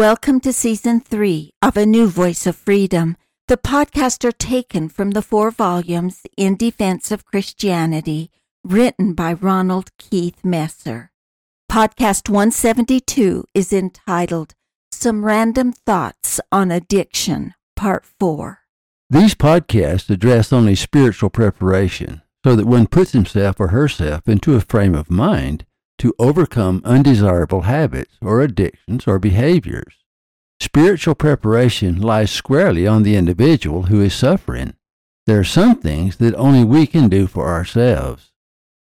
Welcome to season three of A New Voice of Freedom. The podcasts are taken from the four volumes In Defense of Christianity, written by Ronald Keith Messer. Podcast 172 is entitled Some Random Thoughts on Addiction, Part 4. These podcasts address only spiritual preparation so that one puts himself or herself into a frame of mind to overcome undesirable habits or addictions or behaviors. Spiritual preparation lies squarely on the individual who is suffering. There are some things that only we can do for ourselves.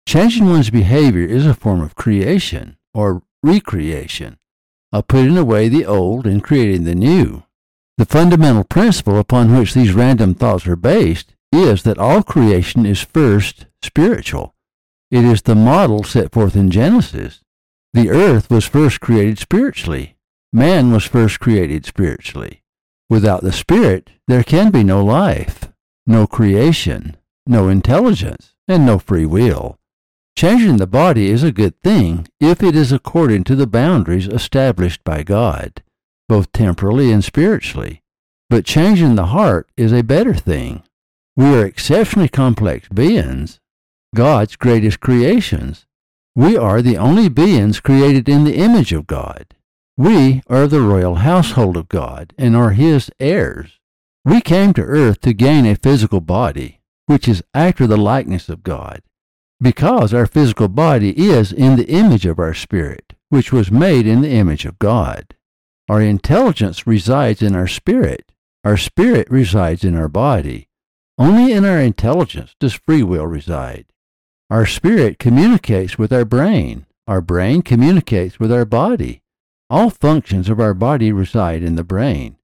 Changing one's behavior is a form of creation or recreation, of putting away the old and creating the new. The fundamental principle upon which these random thoughts are based is that all creation is first spiritual it is the model set forth in Genesis. The earth was first created spiritually. Man was first created spiritually. Without the Spirit, there can be no life, no creation, no intelligence, and no free will. Changing the body is a good thing if it is according to the boundaries established by God, both temporally and spiritually. But changing the heart is a better thing. We are exceptionally complex beings, God's greatest creations. We are the only beings created in the image of God. We are the royal household of God and are His heirs. We came to earth to gain a physical body, which is after the likeness of God, because our physical body is in the image of our spirit, which was made in the image of God. Our intelligence resides in our spirit. Our spirit resides in our body. Only in our intelligence does free will reside. Our spirit communicates with our brain. Our brain communicates with our body. All functions of our body reside in the brain.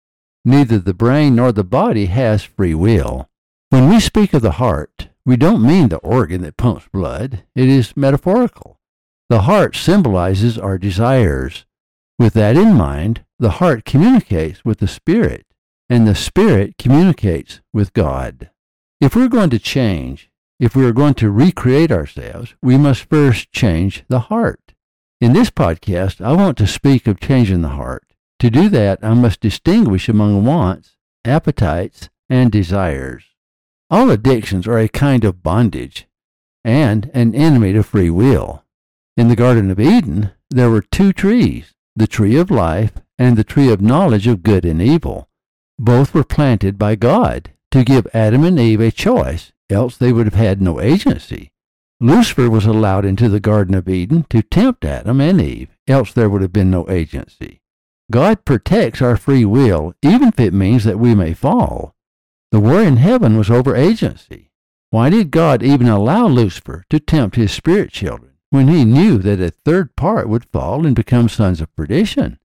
Neither the brain nor the body has free will. When we speak of the heart, we don't mean the organ that pumps blood. It is metaphorical. The heart symbolizes our desires. With that in mind, the heart communicates with the spirit, and the spirit communicates with God. If we're going to change, if we are going to recreate ourselves, we must first change the heart. In this podcast, I want to speak of changing the heart. To do that, I must distinguish among wants, appetites, and desires. All addictions are a kind of bondage and an enemy to free will. In the Garden of Eden, there were two trees, the tree of life and the tree of knowledge of good and evil. Both were planted by God to give Adam and Eve a choice else they would have had no agency. Lucifer was allowed into the Garden of Eden to tempt Adam and Eve, else there would have been no agency. God protects our free will, even if it means that we may fall. The war in heaven was over agency. Why did God even allow Lucifer to tempt his spirit children when he knew that a third part would fall and become sons of perdition?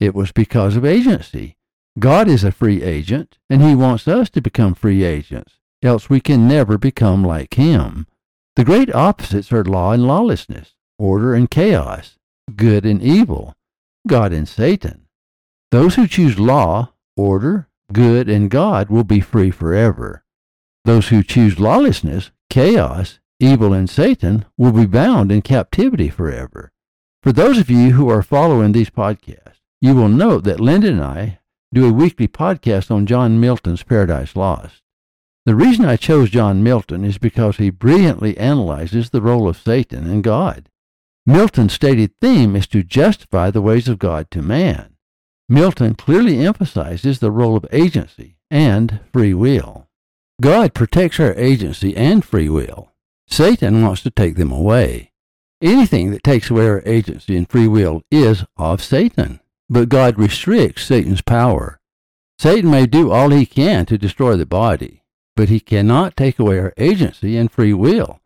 It was because of agency. God is a free agent, and he wants us to become free agents else we can never become like him. The great opposites are law and lawlessness, order and chaos, good and evil, God and Satan. Those who choose law, order, good, and God will be free forever. Those who choose lawlessness, chaos, evil, and Satan will be bound in captivity forever. For those of you who are following these podcasts, you will note that Linda and I do a weekly podcast on John Milton's Paradise Lost. The reason I chose John Milton is because he brilliantly analyzes the role of Satan and God. Milton's stated theme is to justify the ways of God to man. Milton clearly emphasizes the role of agency and free will. God protects our agency and free will. Satan wants to take them away. Anything that takes away our agency and free will is of Satan, but God restricts Satan's power. Satan may do all he can to destroy the body, but he cannot take away our agency and free will,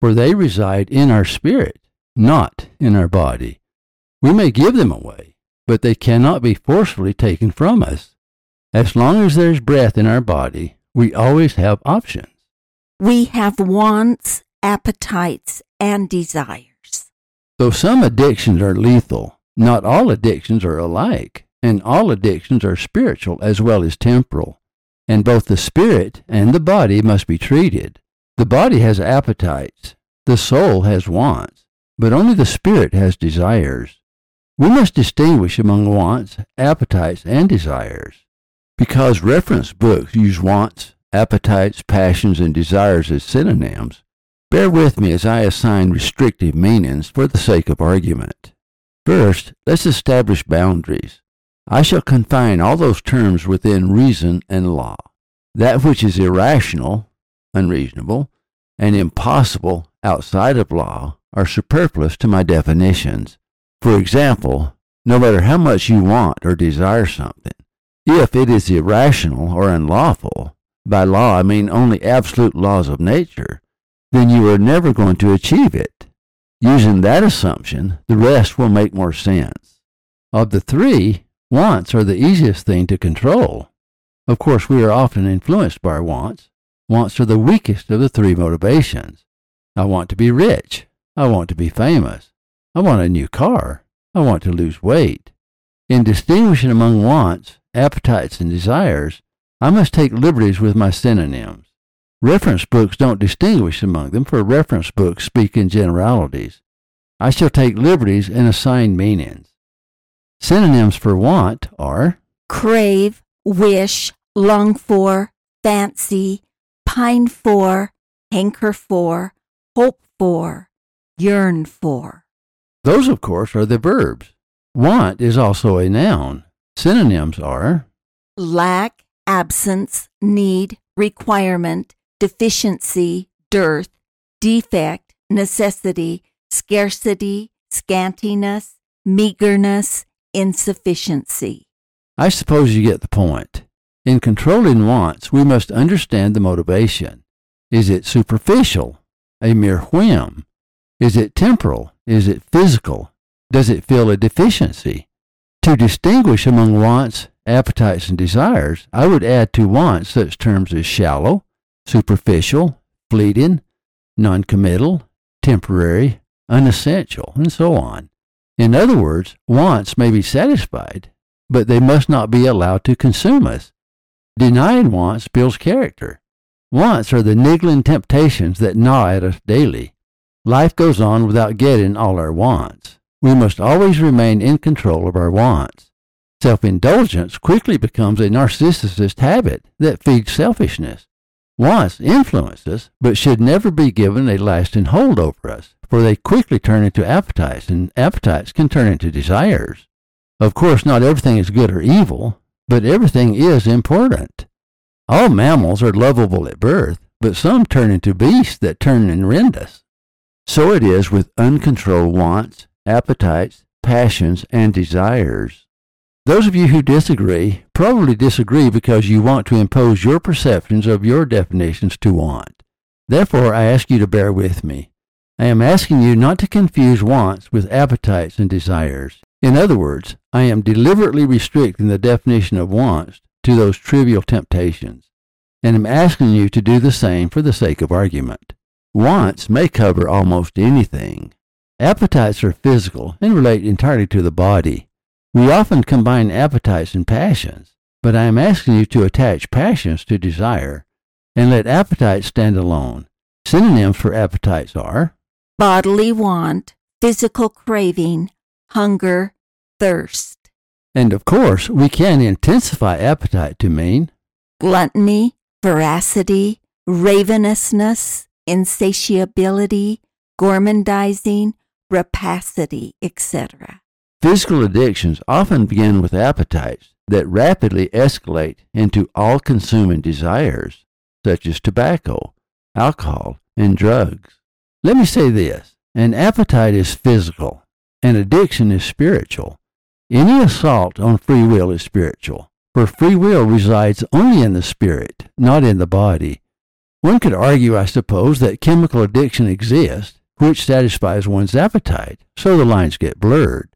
for they reside in our spirit, not in our body. We may give them away, but they cannot be forcefully taken from us. As long as there's breath in our body, we always have options. We have wants, appetites, and desires. Though some addictions are lethal, not all addictions are alike, and all addictions are spiritual as well as temporal and both the spirit and the body must be treated. The body has appetites, the soul has wants, but only the spirit has desires. We must distinguish among wants, appetites, and desires. Because reference books use wants, appetites, passions, and desires as synonyms, bear with me as I assign restrictive meanings for the sake of argument. First, let's establish boundaries. I shall confine all those terms within reason and law. That which is irrational, unreasonable, and impossible outside of law are superfluous to my definitions. For example, no matter how much you want or desire something, if it is irrational or unlawful, by law I mean only absolute laws of nature, then you are never going to achieve it. Using that assumption, the rest will make more sense. Of the three, wants are the easiest thing to control. Of course, we are often influenced by our wants. Wants are the weakest of the three motivations. I want to be rich. I want to be famous. I want a new car. I want to lose weight. In distinguishing among wants, appetites, and desires, I must take liberties with my synonyms. Reference books don't distinguish among them, for reference books speak in generalities. I shall take liberties and assign meanings. Synonyms for want are crave, wish, long for, fancy, pine for, hanker for, hope for, yearn for. Those, of course, are the verbs. Want is also a noun. Synonyms are lack, absence, need, requirement, deficiency, dearth, defect, necessity, scarcity, scantiness, meagerness, insufficiency. I suppose you get the point. In controlling wants, we must understand the motivation. Is it superficial? A mere whim? Is it temporal? Is it physical? Does it feel a deficiency? To distinguish among wants, appetites, and desires, I would add to wants such terms as shallow, superficial, fleeting, noncommittal, temporary, unessential, and so on. In other words, wants may be satisfied, but they must not be allowed to consume us. Denying wants builds character. Wants are the niggling temptations that gnaw at us daily. Life goes on without getting all our wants. We must always remain in control of our wants. Self indulgence quickly becomes a narcissist habit that feeds selfishness. Wants influence us, but should never be given a lasting hold over us, for they quickly turn into appetites, and appetites can turn into desires. Of course, not everything is good or evil, but everything is important. All mammals are lovable at birth, but some turn into beasts that turn and rend us. So it is with uncontrolled wants, appetites, passions, and desires. Those of you who disagree probably disagree because you want to impose your perceptions of your definitions to want. Therefore, I ask you to bear with me. I am asking you not to confuse wants with appetites and desires. In other words, I am deliberately restricting the definition of wants to those trivial temptations, and am asking you to do the same for the sake of argument. Wants may cover almost anything. Appetites are physical and relate entirely to the body. We often combine appetites and passions, but I am asking you to attach passions to desire and let appetites stand alone. Synonyms for appetites are bodily want, physical craving, hunger, thirst. And of course, we can intensify appetite to mean gluttony, voracity, ravenousness, insatiability, gormandizing, rapacity, etc. Physical addictions often begin with appetites that rapidly escalate into all consuming desires, such as tobacco, alcohol, and drugs. Let me say this an appetite is physical, an addiction is spiritual. Any assault on free will is spiritual, for free will resides only in the spirit, not in the body. One could argue, I suppose, that chemical addiction exists, which satisfies one's appetite, so the lines get blurred.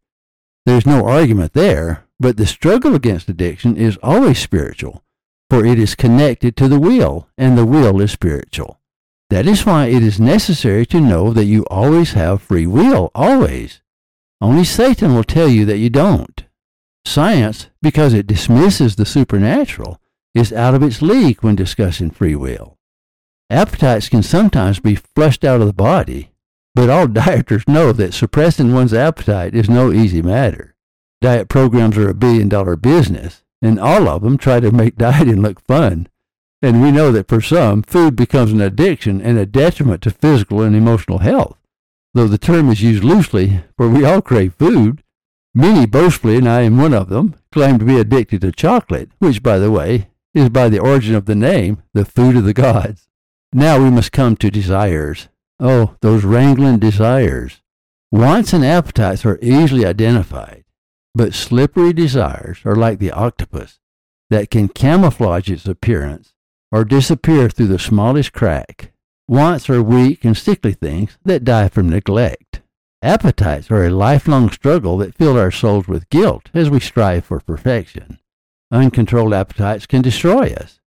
There's no argument there, but the struggle against addiction is always spiritual, for it is connected to the will, and the will is spiritual. That is why it is necessary to know that you always have free will, always. Only Satan will tell you that you don't. Science, because it dismisses the supernatural, is out of its league when discussing free will. Appetites can sometimes be flushed out of the body, but all dieters know that suppressing one's appetite is no easy matter. Diet programs are a billion dollar business, and all of them try to make dieting look fun. And we know that for some, food becomes an addiction and a detriment to physical and emotional health. Though the term is used loosely, for we all crave food. Many boastfully, and I am one of them, claim to be addicted to chocolate, which, by the way, is by the origin of the name, the food of the gods. Now we must come to desires. Oh, those wrangling desires. Wants and appetites are easily identified, but slippery desires are like the octopus that can camouflage its appearance or disappear through the smallest crack. Wants are weak and sickly things that die from neglect. Appetites are a lifelong struggle that fill our souls with guilt as we strive for perfection. Uncontrolled appetites can destroy us.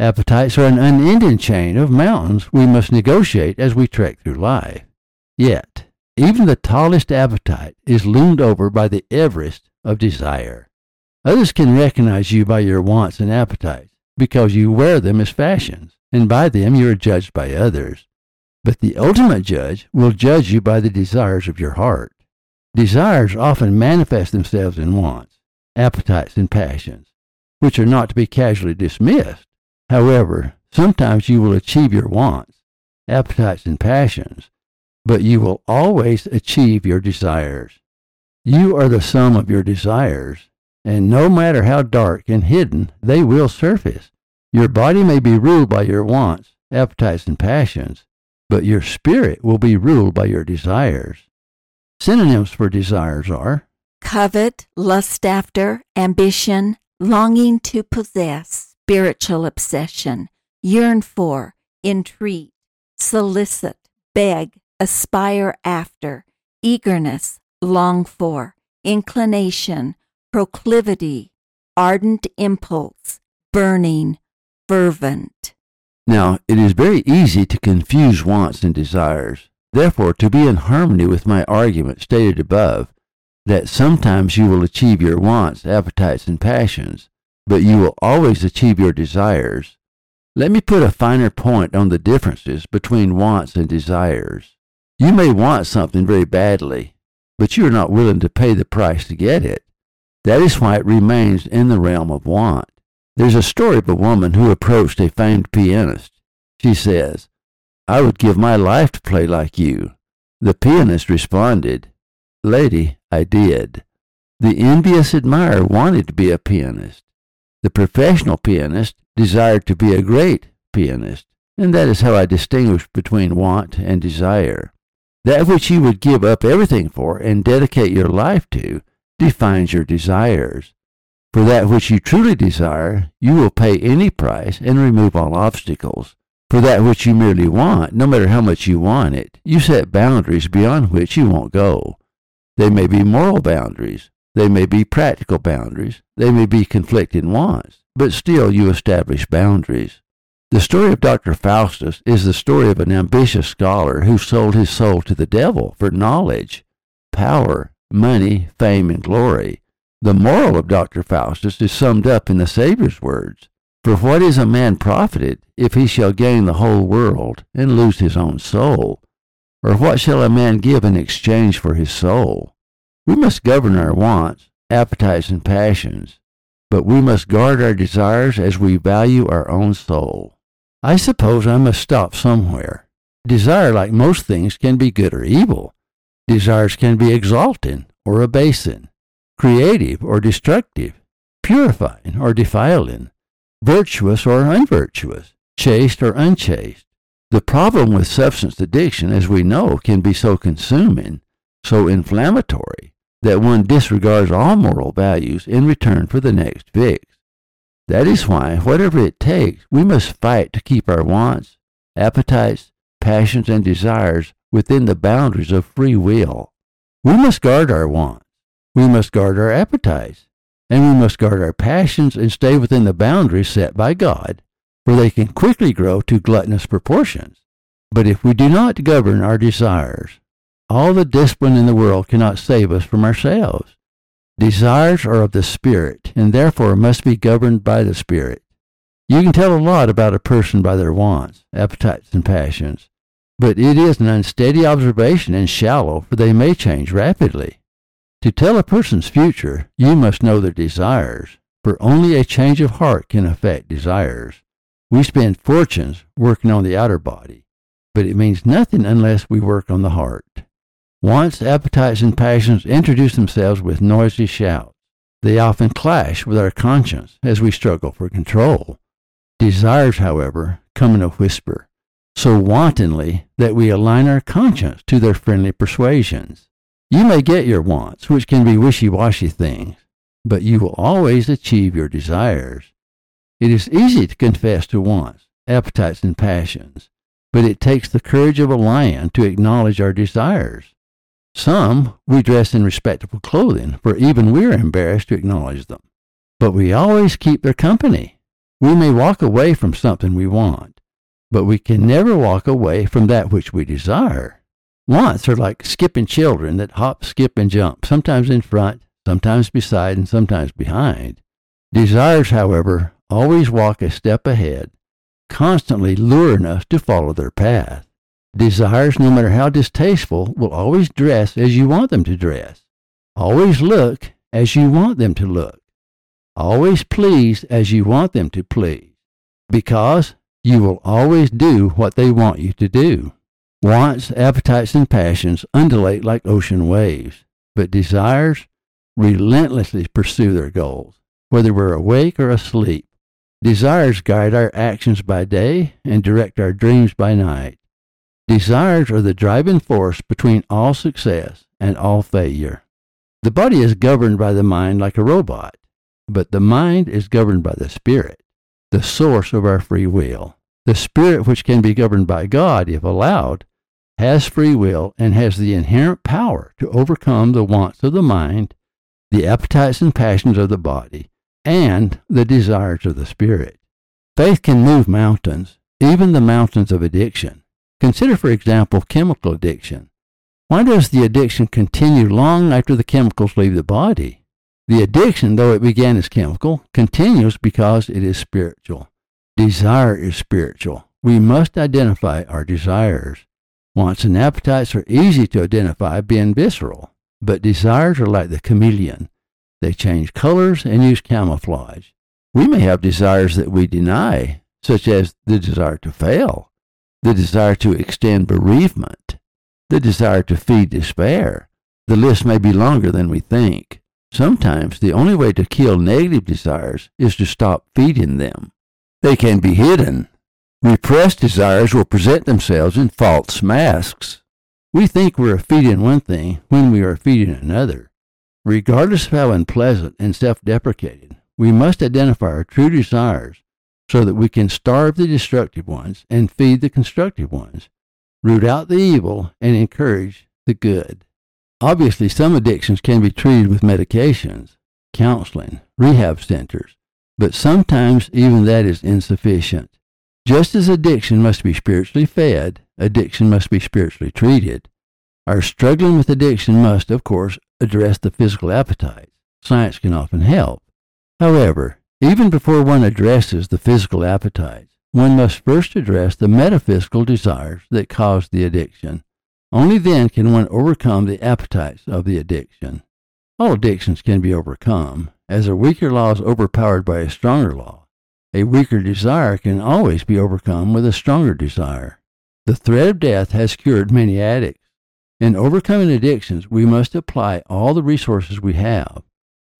Appetites are an unending chain of mountains we must negotiate as we trek through life. Yet, even the tallest appetite is loomed over by the Everest of desire. Others can recognize you by your wants and appetites because you wear them as fashions, and by them you are judged by others. But the ultimate judge will judge you by the desires of your heart. Desires often manifest themselves in wants, appetites, and passions which are not to be casually dismissed. However, sometimes you will achieve your wants, appetites, and passions, but you will always achieve your desires. You are the sum of your desires, and no matter how dark and hidden, they will surface. Your body may be ruled by your wants, appetites, and passions, but your spirit will be ruled by your desires. Synonyms for desires are covet, lust after, ambition, longing to possess, spiritual obsession, yearn for, entreat, solicit, beg, aspire after, eagerness, long for, inclination, proclivity, ardent impulse, burning, fervent. Now, it is very easy to confuse wants and desires. Therefore, to be in harmony with my argument stated above, that sometimes you will achieve your wants, appetites, and passions, but you will always achieve your desires. Let me put a finer point on the differences between wants and desires. You may want something very badly, but you are not willing to pay the price to get it. That is why it remains in the realm of want. There's a story of a woman who approached a famed pianist. She says, I would give my life to play like you. The pianist responded, Lady, I did. The envious admirer wanted to be a pianist. The professional pianist desired to be a great pianist, and that is how I distinguish between want and desire. That which you would give up everything for and dedicate your life to defines your desires. For that which you truly desire, you will pay any price and remove all obstacles. For that which you merely want, no matter how much you want it, you set boundaries beyond which you won't go. They may be moral boundaries. They may be practical boundaries. They may be conflicting wants. But still, you establish boundaries. The story of Dr. Faustus is the story of an ambitious scholar who sold his soul to the devil for knowledge, power, money, fame, and glory. The moral of Dr. Faustus is summed up in the Saviour's words For what is a man profited if he shall gain the whole world and lose his own soul? Or what shall a man give in exchange for his soul? We must govern our wants, appetites, and passions, but we must guard our desires as we value our own soul. I suppose I must stop somewhere. Desire, like most things, can be good or evil. Desires can be exalting or abasing, creative or destructive, purifying or defiling, virtuous or unvirtuous, chaste or unchaste. The problem with substance addiction, as we know, can be so consuming, so inflammatory, that one disregards all moral values in return for the next fix. That is why, whatever it takes, we must fight to keep our wants, appetites, passions, and desires within the boundaries of free will. We must guard our wants. We must guard our appetites. And we must guard our passions and stay within the boundaries set by God for they can quickly grow to gluttonous proportions. But if we do not govern our desires, all the discipline in the world cannot save us from ourselves. Desires are of the Spirit, and therefore must be governed by the Spirit. You can tell a lot about a person by their wants, appetites, and passions, but it is an unsteady observation and shallow, for they may change rapidly. To tell a person's future, you must know their desires, for only a change of heart can affect desires. We spend fortunes working on the outer body, but it means nothing unless we work on the heart. Wants, appetites, and passions introduce themselves with noisy shouts. They often clash with our conscience as we struggle for control. Desires, however, come in a whisper, so wantonly that we align our conscience to their friendly persuasions. You may get your wants, which can be wishy washy things, but you will always achieve your desires. It is easy to confess to wants, appetites, and passions, but it takes the courage of a lion to acknowledge our desires. Some we dress in respectable clothing, for even we are embarrassed to acknowledge them. But we always keep their company. We may walk away from something we want, but we can never walk away from that which we desire. Wants are like skipping children that hop, skip, and jump, sometimes in front, sometimes beside, and sometimes behind. Desires, however, always walk a step ahead, constantly luring us to follow their path. Desires, no matter how distasteful, will always dress as you want them to dress, always look as you want them to look, always please as you want them to please, because you will always do what they want you to do. Wants, appetites, and passions undulate like ocean waves, but desires relentlessly pursue their goals, whether we're awake or asleep. Desires guide our actions by day and direct our dreams by night. Desires are the driving force between all success and all failure. The body is governed by the mind like a robot, but the mind is governed by the spirit, the source of our free will. The spirit, which can be governed by God if allowed, has free will and has the inherent power to overcome the wants of the mind, the appetites and passions of the body, and the desires of the spirit. Faith can move mountains, even the mountains of addiction. Consider, for example, chemical addiction. Why does the addiction continue long after the chemicals leave the body? The addiction, though it began as chemical, continues because it is spiritual. Desire is spiritual. We must identify our desires. Wants and appetites are easy to identify being visceral, but desires are like the chameleon. They change colors and use camouflage. We may have desires that we deny, such as the desire to fail, the desire to extend bereavement, the desire to feed despair. The list may be longer than we think. Sometimes the only way to kill negative desires is to stop feeding them. They can be hidden. Repressed desires will present themselves in false masks. We think we are feeding one thing when we are feeding another. Regardless of how unpleasant and self deprecating, we must identify our true desires so that we can starve the destructive ones and feed the constructive ones, root out the evil, and encourage the good. Obviously, some addictions can be treated with medications, counseling, rehab centers, but sometimes even that is insufficient. Just as addiction must be spiritually fed, addiction must be spiritually treated. Our struggling with addiction must, of course, address the physical appetites. Science can often help. However, even before one addresses the physical appetites, one must first address the metaphysical desires that cause the addiction. Only then can one overcome the appetites of the addiction. All addictions can be overcome, as a weaker law is overpowered by a stronger law. A weaker desire can always be overcome with a stronger desire. The threat of death has cured many addicts. In overcoming addictions, we must apply all the resources we have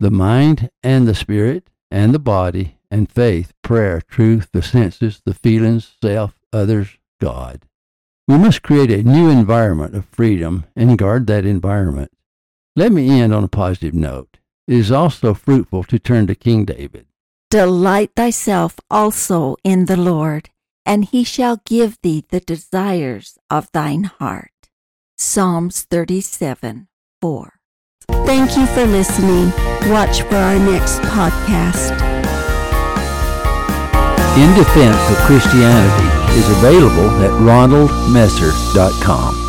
the mind and the spirit, and the body, and faith, prayer, truth, the senses, the feelings, self, others, God. We must create a new environment of freedom and guard that environment. Let me end on a positive note. It is also fruitful to turn to King David. Delight thyself also in the Lord, and he shall give thee the desires of thine heart. Psalms 37 4. Thank you for listening. Watch for our next podcast. In Defense of Christianity is available at ronaldmesser.com.